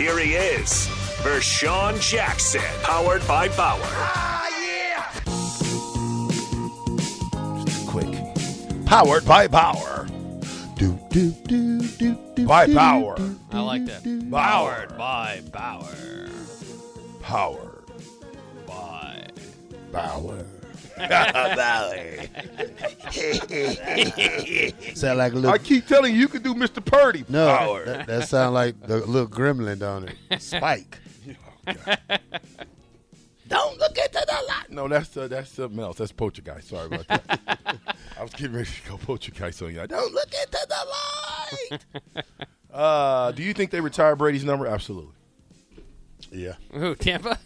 Here he is, Vershawn Jackson, powered by Bauer. Ah, yeah! quick. Powered by Power. Do, do, do, do, do, By do, Power. do, I like that. do, do. Powered by Bauer. Powered By. Power. Valley. Sound like a I little. keep telling you, you can do Mr. Purdy. No, Power. that, that sound like the little gremlin, don't it? Spike. Don't look into the light. No, that's uh, that's something else. That's Poltergeist. Sorry about that. I was getting ready to go Poltergeist on you. Don't look into the light. uh, do you think they retired Brady's number? Absolutely. Yeah. Who, Tampa?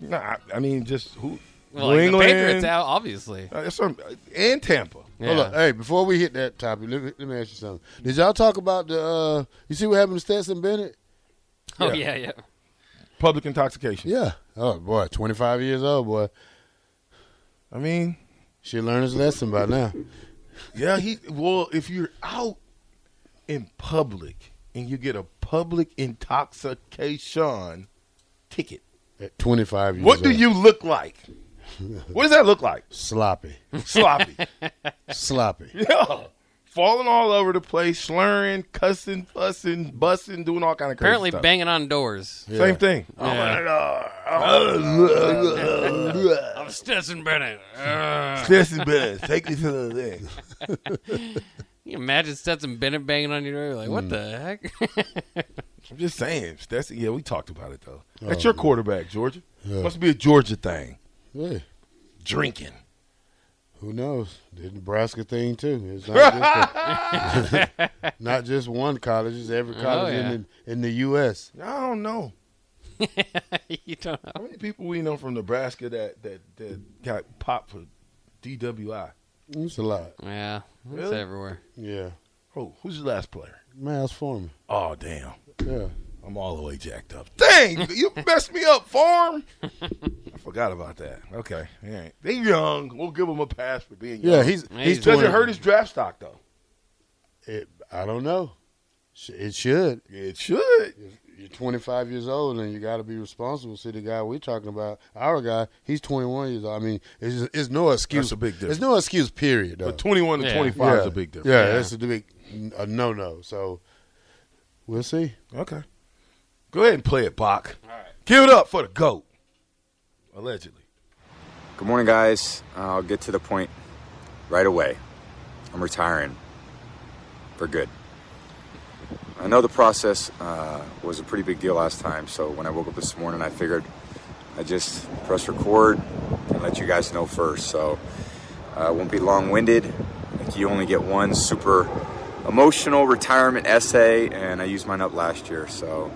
Nah, I mean just who? Well, New like England. the Patriots out, obviously. Uh, that's and Tampa. Yeah. Hold up. Hey, before we hit that topic, let me, let me ask you something. Did y'all talk about the? uh You see what happened to Stetson Bennett? Oh, Yeah. yeah, yeah. Public intoxication. Yeah. Oh boy, twenty five years old boy. I mean, Should learn his lesson by now. yeah, he well, if you're out in public and you get a public intoxication ticket, At twenty five years. what do you look like? What does that look like? Sloppy. Sloppy. Sloppy. yeah. Falling all over the place, slurring, cussing, fussing, bussing, doing all kind of crazy Apparently stuff. banging on doors. Same thing. Yeah. Oh, I'm Stetson Bennett. Uh, Stetson Bennett, take me to the thing. You imagine Stetson Bennett banging on your door? You're like, what the heck? I'm just saying, Stetson. Yeah, we talked about it though. That's your quarterback, Georgia. Must be a Georgia thing. Yeah. Drinking. Who knows? The Nebraska thing too. It's not just, a- not just one college. It's every oh, college yeah. in the in the U.S. I don't know. you don't know. How many people we know from Nebraska that that, that got popped for DWI? It's a lot. Yeah, it's Really? everywhere. Yeah. Oh, who's the last player? Miles Foreman. Oh, damn. Yeah. I'm all the way jacked up. Dang, you messed me up, farm. I forgot about that. Okay, all right. They young. We'll give them a pass for being young. Yeah. He's He's he's Does it 20 hurt his draft stock though? It, I don't know. Sh- It should. It should. You're 25 years old and you got to be responsible. See the guy we're talking about, our guy, he's 21 years old. I mean, it's, just, it's no excuse. That's a big difference. It's no excuse. Period. Though. But 21 to Yeah. 25 yeah. is a big difference. Yeah, Yeah. that's a big a no no. So we'll see. Okay. Go ahead and play it, Bach. All right. Give it up for the GOAT. Allegedly. Good morning, guys. I'll get to the point right away. I'm retiring for good. I know the process uh, was a pretty big deal last time, so when I woke up this morning, I figured I just press record and let you guys know first. So uh, won't be long-winded. Like you only get one super emotional retirement essay, and I used mine up last year. So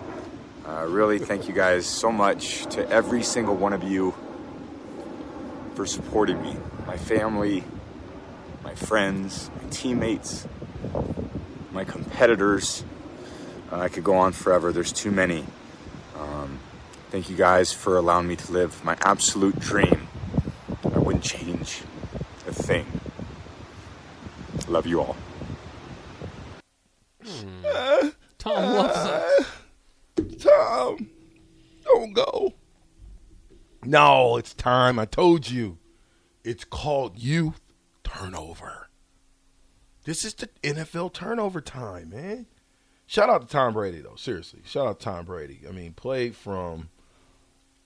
uh, really, thank you guys so much to every single one of you for supporting me, my family, my friends, my teammates, my competitors. Uh, I could go on forever. There's too many. Um, thank you guys for allowing me to live my absolute dream. I wouldn't change a thing. Love you all. Tom loves it. Tom, don't go. No, it's time. I told you. It's called youth turnover. This is the NFL turnover time, man. Shout out to Tom Brady, though. Seriously. Shout out to Tom Brady. I mean, played from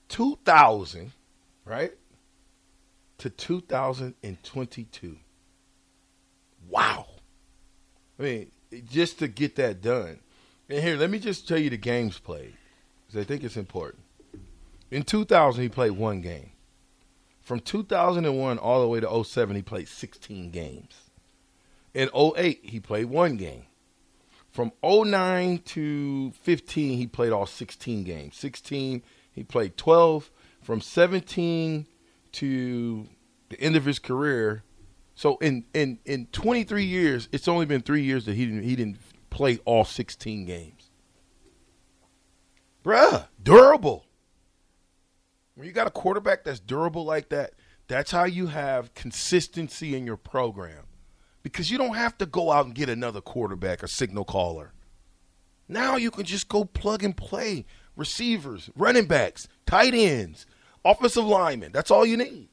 2000, right? To 2022. Wow. I mean, just to get that done. And here, let me just tell you the games played, because I think it's important. In 2000, he played one game. From 2001 all the way to 07, he played 16 games. In 08, he played one game. From 09 to 15, he played all 16 games. 16, he played 12. From 17 to the end of his career, so in in in 23 years, it's only been three years that he didn't he didn't play all 16 games. Bruh, durable. When you got a quarterback that's durable like that, that's how you have consistency in your program. Because you don't have to go out and get another quarterback, a signal caller. Now you can just go plug and play receivers, running backs, tight ends, offensive linemen. That's all you need.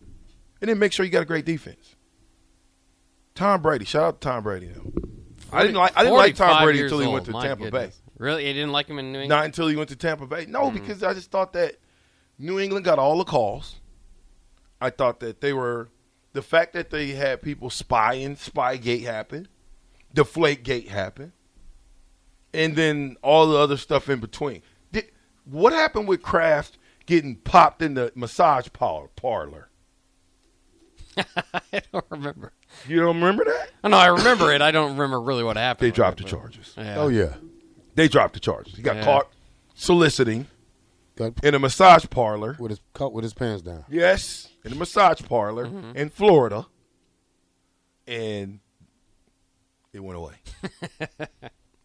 And then make sure you got a great defense. Tom Brady. Shout out to Tom Brady. Though. I didn't like I didn't like Tom Brady until he old, went to my Tampa goodness. Really? You didn't like him in New Bay. England? Not until he went to Tampa Bay. No, Mm-hmm. because I just thought that New England got all the calls. I thought that they were the fact that they had people spying, Spygate happened, Deflategate happened, and then all the other stuff in between. Did, what happened with Kraft getting popped in the massage par- parlor? I don't remember. You don't remember that? Oh, no, I remember it. I don't remember really what happened. They dropped it, the but- charges. Yeah. Oh yeah, They dropped the charges. He got Yeah. caught soliciting got in a massage parlor. with his caught with his pants down. Yes, in a massage parlor Mm-hmm. in Florida, and it went away.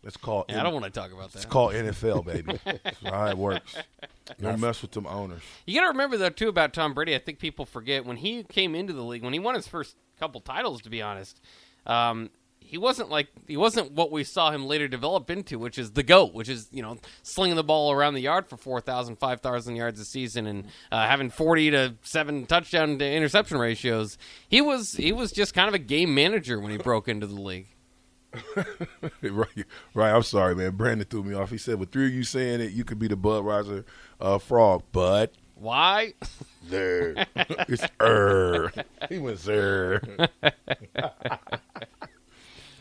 Let's call. Yeah, I don't want to talk about that. It's that. called NFL, baby. That's how it works. Don't mess with them owners. You got to remember though too about Tom Brady. I think people forget when he came into the league, when he won his first couple titles. To be honest, um, he wasn't like he wasn't what we saw him later develop into, which is the goat, which is you know slinging the ball around the yard for 4,000, 5,000 yards a season and uh, having forty to seven touchdown to interception ratios. He was he was just kind of a game manager when he broke into the league. right, right. I'm sorry, man. Brandon threw me off. He said, "With three of you saying it, you could be the Budweiser uh, frog, but Why? there, it's er." He went sir.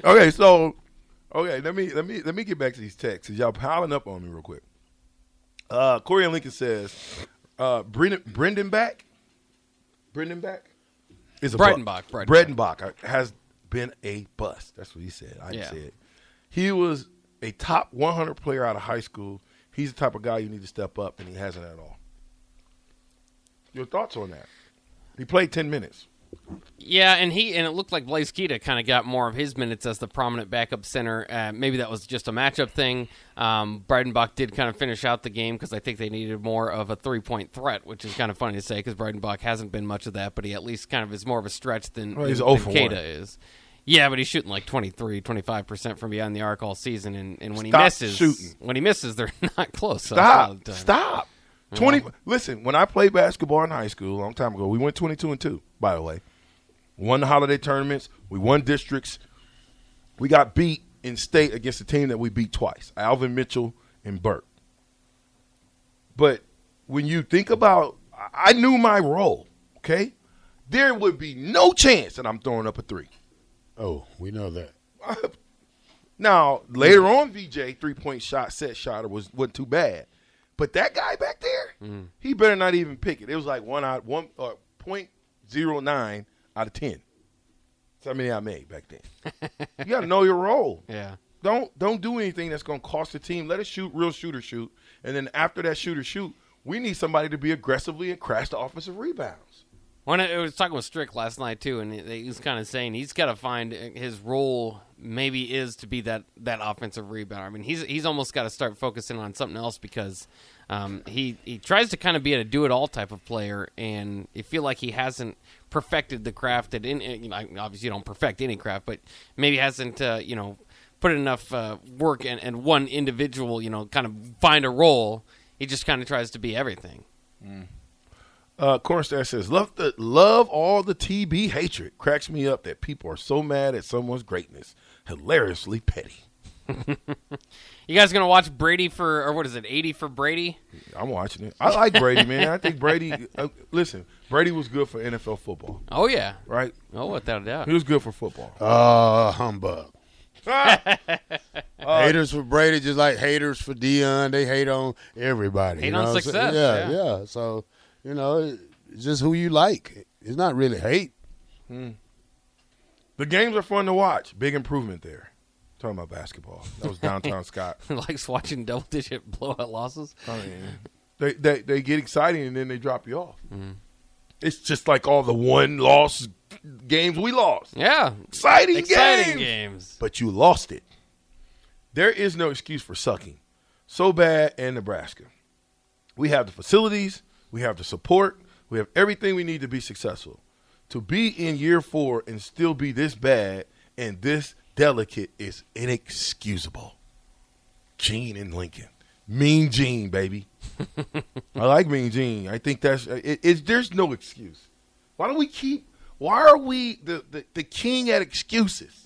okay, so okay, let me let me let me get back to these texts. Y'all piling up on me real quick. Uh, Corey and Lincoln says, uh, Brendan, Brendan back, Brendan back is a Breidenbach, bu-. Breidenbach uh, has been a bust. That's what he said. I Yeah. said he was a top 100 player out of high school. He's the type of guy you need to step up, and he hasn't at all. Your thoughts on that? He played 10 minutes. Yeah, and he and it looked like Blaise Keita kind of got more of his minutes as the prominent backup center. Uh, maybe that was just a matchup thing. Um, Breidenbach did kind of finish out the game because I think they needed more of a three point threat, which is kind of funny to say because Breidenbach hasn't been much of that, but he at least kind of is more of a stretch than, Well, he's than 0 Keita is. Yeah, but he's shooting like 23, 25% from beyond the arc all season, and, and when he misses, shooting. when he misses, they're not close. of Stop. Time. Stop. 20 Listen, when I played basketball in high school a long time ago, we went 22 and 2, by the way. Won the holiday tournaments, we won districts. We got beat in state against a team that we beat twice, Alvin Mitchell and Burt. But when you think about I knew my role, okay? There would be no chance that I'm throwing up a 3. Oh, we know that. Now later on, VJ three point shot set shotter was wasn't too bad, But that guy back there, he better not even pick it. It was like one out one uh, point zero nine out of ten. That's how many I made back then. you got to know your role. Yeah. Don't don't do anything that's going to cost the team. Let us shoot real shooter shoot, and then after that shooter shoot, we need somebody to be aggressively and crash the offensive rebounds. When I was talking with Strick last night too, and he was kind of saying he's got to find his role. Maybe is to be that that offensive rebounder. I mean, he's he's almost got to start focusing on something else because um, he he tries to kind of be a do it all type of player, and you feel like he hasn't perfected the craft that in you know, obviously you don't perfect any craft, but maybe hasn't uh, you know put enough uh, work and, and one individual you know kind of find a role. He just kind of tries to be everything. Uh, Cornstar says, "Love the love all the TB hatred. Cracks me up that people are so mad at someone's greatness. Hilariously petty. You guys gonna watch Brady for or what is it, eighty for Brady? I'm watching it. I like Brady, man. I think Brady. Uh, listen, Brady was good for NFL football, Oh yeah, right? oh without a doubt. He was good for football. Uh, humbug. haters for Brady, just like haters for Deion. They hate on everybody. Hate you know on what I'm success, saying? yeah. yeah, So you know, it's just who you like. It's not really hate. Hmm. The games are fun to watch. Big improvement there. Talking about basketball. That was downtown Scott. likes watching double digit blowout losses. I mean, they, they they get exciting and then they drop you off. Hmm. It's just like all the one loss games we lost. Yeah, Exciting, exciting games. games. but you lost it. There is no excuse for sucking. So bad in Nebraska. We have the facilities, we have the support, we have everything we need to be successful. To be in year four and still be this bad and this delicate is inexcusable. Gene and Lincoln. Mean Gene, baby. I like Mean Gene. I think that's it, it's there's no excuse. Why don't we keep why are we the, the, the king at excuses?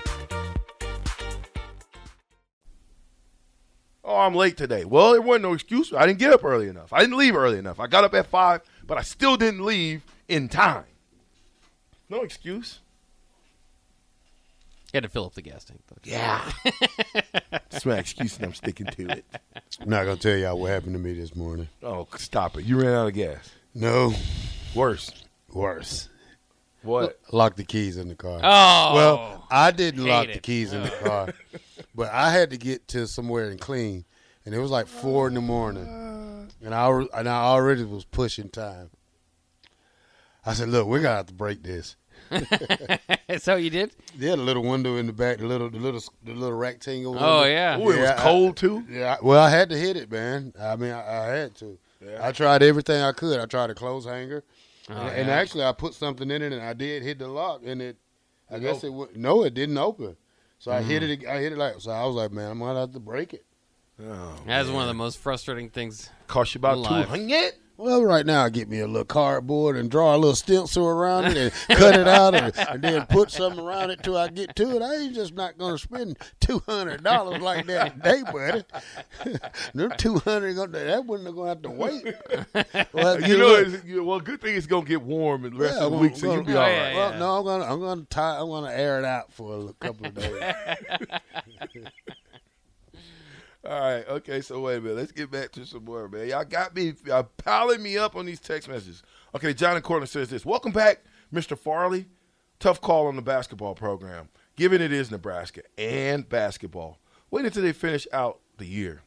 Oh, I'm late today. Well, there wasn't no excuse. I didn't get up early enough. I didn't leave early enough. I got up at five, but I still didn't leave in time. No excuse. You had to fill up the gas tank. Though. Yeah. It's my excuse, and I'm sticking to it. I'm not gonna tell y'all what happened to me this morning. Oh, stop it! You ran out of gas. No, Worse. worse. What? Locked the keys in the car. Oh, Well, I didn't lock it. the keys in the oh. car, but I had to get to somewhere and clean, and it was like four in the morning, and I and I already was pushing time. I said, "Look, we're gonna have to break this." so you did? They had a little window in the back, the little, the little, the little rectangle. Oh window. yeah. Oh, it Yeah, was I- cold too. Yeah, I- well, I had to hit it, man. I mean, I, I had to. I tried everything I could. I tried a clothes hanger, oh, and, and yeah. actually, I put something in it, and I did hit the lock, and it. I guess it would. No, it didn't open. So I hit mm-hmm. it. I hit it like. So I was like, man, I'm gonna have to break it. Oh, That's one of the most frustrating things. cost you about two Alive. hundred. Well, right now, I get me a little cardboard and draw a little stencil around it and cut it out, and, and then put something around it till I get to it. I ain't just not gonna spend two hundred dollars like that today, buddy. no two hundred. That wasn't gonna have to wait. Well, You know, it's, you, well, good thing it's gonna get warm in the rest Yeah, of the week, so gonna- you'll be oh, all right. yeah, yeah. Well, no, I'm gonna I'm gonna tie I'm gonna air it out for a couple of days. All right, okay. So wait a minute. Let's get back to some more, man. Y'all got me y'all piling me up on these text messages. Okay, John and Cortland says this. Welcome back, Mr. Farley. Tough call on the basketball program, given it is Nebraska and basketball. Wait until they finish out the year.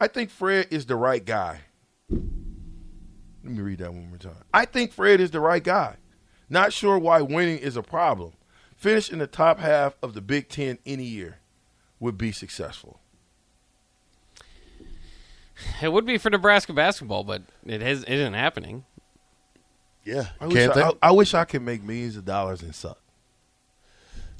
I think Fred is the right guy. Let me read that one more time. I think Fred is the right guy. Not sure why winning is a problem. Finish in the top half of the Big Ten any year would be successful. It would be for Nebraska basketball, but it has it isn't happening. Yeah, I wish I, they? I, I wish I could make millions of dollars and suck.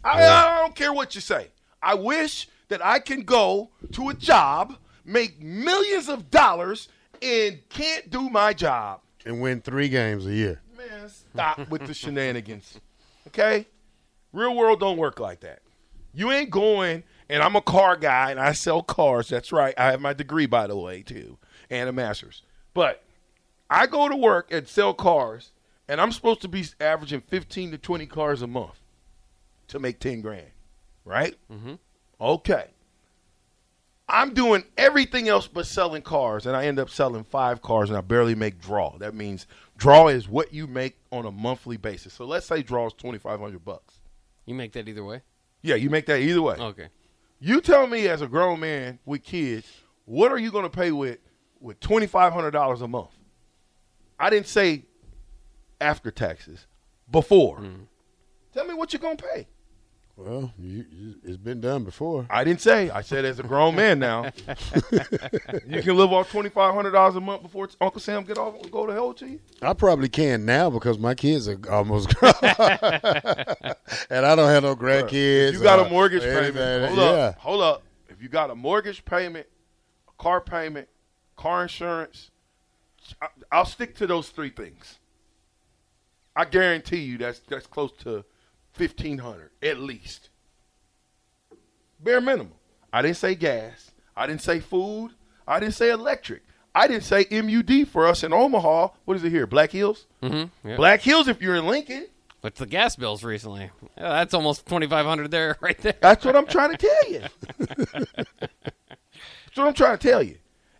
I, I don't care what you say. I wish that I can go to a job, make millions of dollars, and can't do my job. and win three games a year. Man, stop with the shenanigans. Okay? Real world don't work like that. You ain't going, and I'm a car guy and I sell cars. That's right. I have my degree, by the way, too, and a master's. But I go to work and sell cars, and I'm supposed to be averaging 15 to 20 cars a month to make 10 grand, right? Mm-hmm. Okay. I'm doing everything else but selling cars, and I end up selling five cars, and I barely make draw. That means draw is what you make on a monthly basis. So let's say draw is 2,500 bucks. You make that either way. Yeah, you make that either way. Okay. You tell me as a grown man with kids, what are you going to pay with with twenty five hundred dollars a month? I didn't say after taxes, before. Mm-hmm. Tell me what you're going to pay. Well, you, you, it's been done before. I didn't say. I said as a grown man now. you can live off twenty five hundred dollars a month before Uncle Sam get off go to hell to you. I probably can now because my kids are almost grown, and I don't have no grandkids. If you got a mortgage payment. Hold yeah. up. Hold up. If you got a mortgage payment, a car payment, car insurance, I- I'll stick to those three things. I guarantee you that's that's close to fifteen hundred at least. Bare minimum. I didn't say gas. I didn't say food. I didn't say electric. I didn't say MUD for us in Omaha. What is it here? Black Hills? Mm-hmm. Black Hills if you're in Lincoln. But the gas bills recently, that's almost twenty five hundred there, right there. That's what I'm trying to tell you. That's what I'm trying to tell you.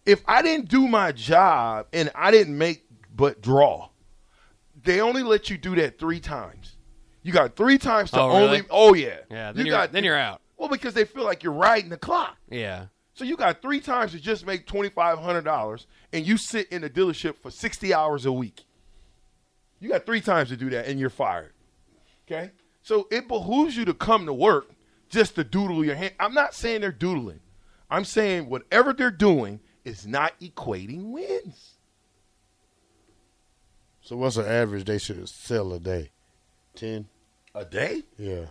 If I didn't do my job and I didn't make but draw, they only let you do that three times. You got three times to Oh, only. really? Oh yeah. Yeah, You then you're got- then you're out. Well, because they feel like you're riding the clock. Yeah. So you got three times to just make twenty five hundred dollars, and you sit in the dealership for sixty hours a week. You got three times to do that, and you're fired. Okay, so it behooves you to come to work just to doodle your hand. I'm not saying they're doodling. I'm saying whatever they're doing is not equating wins. So what's the average they should sell a day? Ten. A day? Yeah.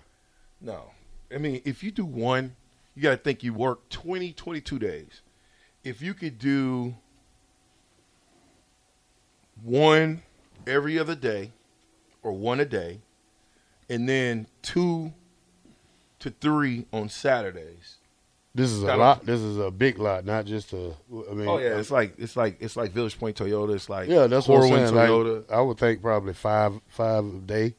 No. I mean, if you do one, you got to think you work 20, 22 days. If you could do one every other day or one a day, and then two to three on Saturdays. This is a lot. This is a big lot, not just a. I mean, Oh yeah, it's like it's like it's like Village Point Toyota. It's like yeah, that's what I'm Corwin saying. Like, I would think probably five, five a day.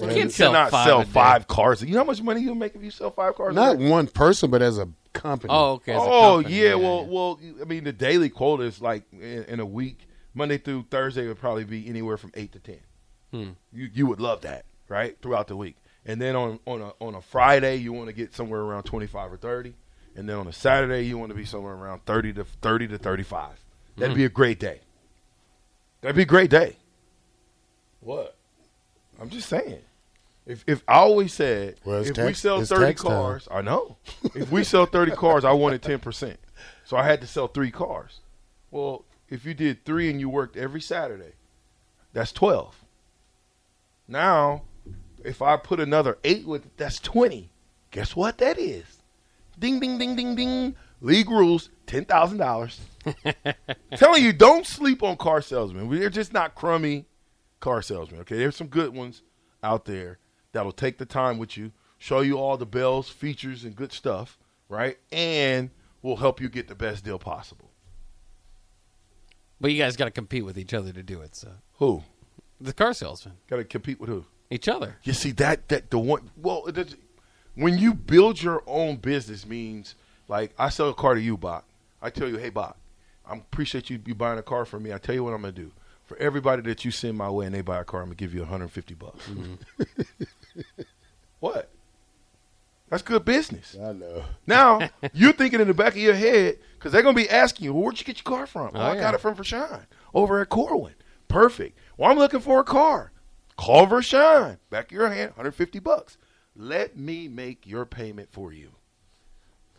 You you can't sell cannot five sell a day. five cars. You know how much money you'll make if you sell five cars? a Not day? one person, but as a company. Oh, okay. as a Oh company, yeah, well, well, I mean, the daily quota is like in, in a week, Monday through Thursday would probably be anywhere from eight to ten. Hmm. You you would love that, right? Throughout the week, and then on on a on a Friday you want to get somewhere around twenty five or thirty, and then on a Saturday you want to be somewhere around thirty to thirty to thirty five. That'd be a great day. That'd be a great day. What? I'm just saying. If if I always said Well, if we sell thirty tax time. cars, I know. if we sell thirty cars, I wanted ten percent. So I had to sell three cars. Well, if you did three and you worked every Saturday, that's twelve. Now, if I put another eight with it, that's twenty. Guess what that is? Ding ding ding ding ding. League rules, ten thousand dollars. Telling you, don't sleep on car salesmen. We're just not crummy car salesmen. Okay, there's some good ones out there that'll take the time with you, show you all the bells, features, and good stuff, right? And will help you get the best deal possible. But you guys got to compete with each other to do it. So Who? the car salesman, Got to compete with who? each other. You see that that the one. Well, it when you build your own business means like I sell a car to you, Bach. I tell you, hey, Bach, I appreciate you you buying a car from me. I tell you what I'm gonna do. For everybody that you send my way and they buy a car, I'm gonna give you 150 bucks. Mm-hmm. what? That's good business. I know. Now you're thinking in the back of your head because they're gonna be asking you, well, "Where'd you get your car from?" Oh, Oh, I yeah. got it from Vershawn over at Corwin. Perfect. Well, I'm looking for a car. Call Vershawn. Back of your hand, 150 bucks. Let me make your payment for you.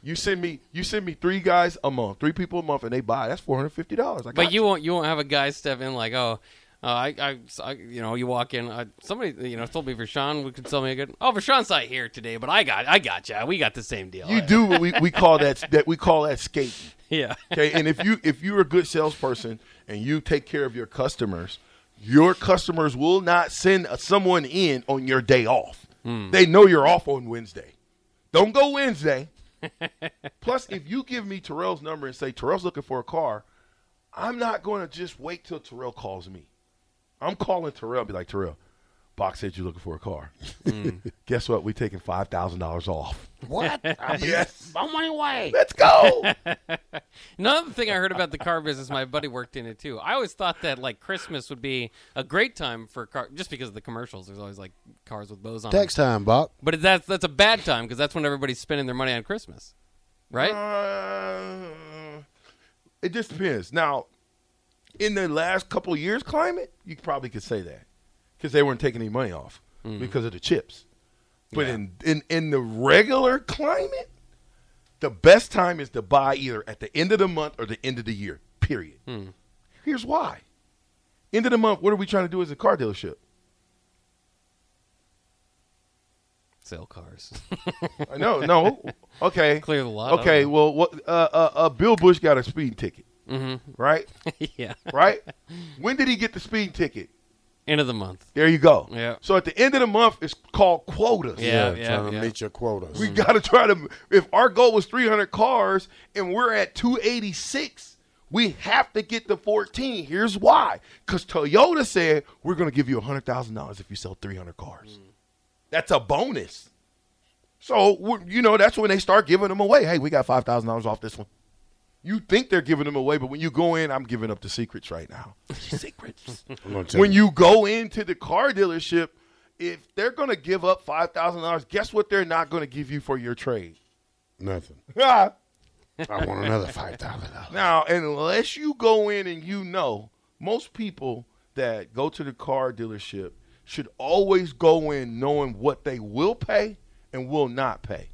You send me you send me three guys a month, three people a month, and they buy. That's four hundred fifty dollars. But you won't you won't have a guy step in like oh. Uh, I, I, I, you know, you walk in. Uh, somebody, you know, told me Vershawn could sell me a good. Oh, Vershawn's not here today, but I got, I got you. We got the same deal. You do what we, we call that that we call that skating. Yeah. Okay. And if you if you're a good salesperson and you take care of your customers, your customers will not send someone in on your day off. They know you're off on Wednesday. Don't go Wednesday. Plus, if you give me Terrell's number and say Terrell's looking for a car, I'm not going to just wait till Terrell calls me. I'm calling Terrell. Be like Terrell. Bach said you're looking for a car. Guess what? We're taking five thousand dollars off. What? I mean, Yes. I'm on my way. Let's go. Another thing I heard about the car business, my buddy worked in it too. I always thought that like Christmas would be a great time for car, just because of the commercials. There's always like cars with bows on. them. Time, Bob. But that's that's a bad time because that's when everybody's spending their money on Christmas, right? Uh, it just depends. Now, in the last couple of years, climate, you probably could say that because they weren't taking any money off because of the chips. But in, in in the regular climate, the best time is to buy either at the end of the month or the end of the year. Period. Here's why. End of the month, what are we trying to do as a car dealership? Sell cars. I know, no. Okay. Clear the lot. Okay, well, what? Uh, uh, uh, Bill Bush got a speeding ticket, Mm-hmm. right? yeah. right? When did he get the speeding ticket? End of the month. There you go. Yeah. So at the end of the month, it's called quotas. Yeah, yeah, trying to yeah. meet your quotas. We got to try to. If our goal was 300 cars and we're at 286, we have to get to 14. Here's why: because Toyota said we're going to give you hundred thousand dollars if you sell 300 cars. Mm. That's a bonus. So you know that's when they start giving them away. Hey, we got five thousand dollars off this one. You think they're giving them away, but when you go in, I'm giving up the secrets right now. secrets. I'm gonna tell when you go into the car dealership, if they're going to give up five thousand dollars, guess what? They're not going to give you for your trade. nothing. I want another five thousand dollars. now, unless you go in and you know, most people that go to the car dealership should always go in knowing what they will pay and will not pay.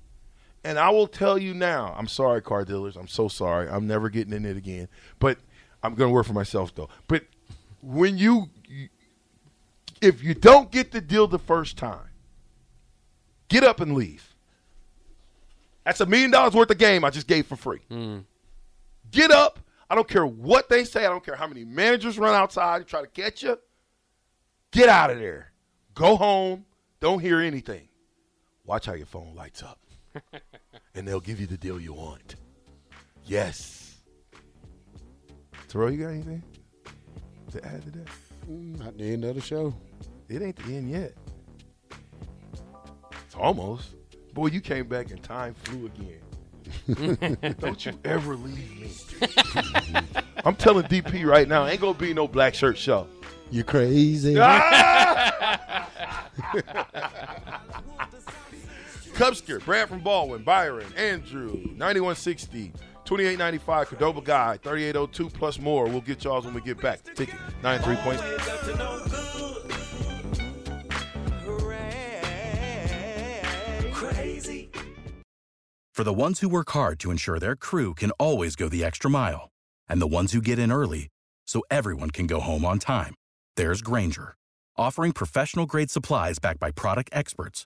And I will tell you now, I'm sorry, car dealers. I'm so sorry. I'm never getting in it again. But I'm going to work for myself, though. But when you, if you don't get the deal the first time, get up and leave. That's a million dollars worth of game I just gave for free. Hmm. Get up. I don't care what they say. I don't care how many managers run outside and try to catch you. Get out of there. Go home. Don't hear anything. Watch how your phone lights up. and they'll give you the deal you want. Yes. Terrell, you got anything to add to that? Mm, Not the end of the show. It ain't the end yet. It's almost. Boy, you came back and time flew again. Don't you ever leave me. I'm telling DP right now, ain't gonna be no black shirt show. You crazy? Cubsker, Brad from Baldwin, Byron, Andrew, 9160, 2895, Cordoba Guy, 3802 plus more. We'll get y'all's when we get back. Ticket, 93 points. For the ones who work hard to ensure their crew can always go the extra mile, and the ones who get in early so everyone can go home on time, there's Grainger, offering professional grade supplies backed by product experts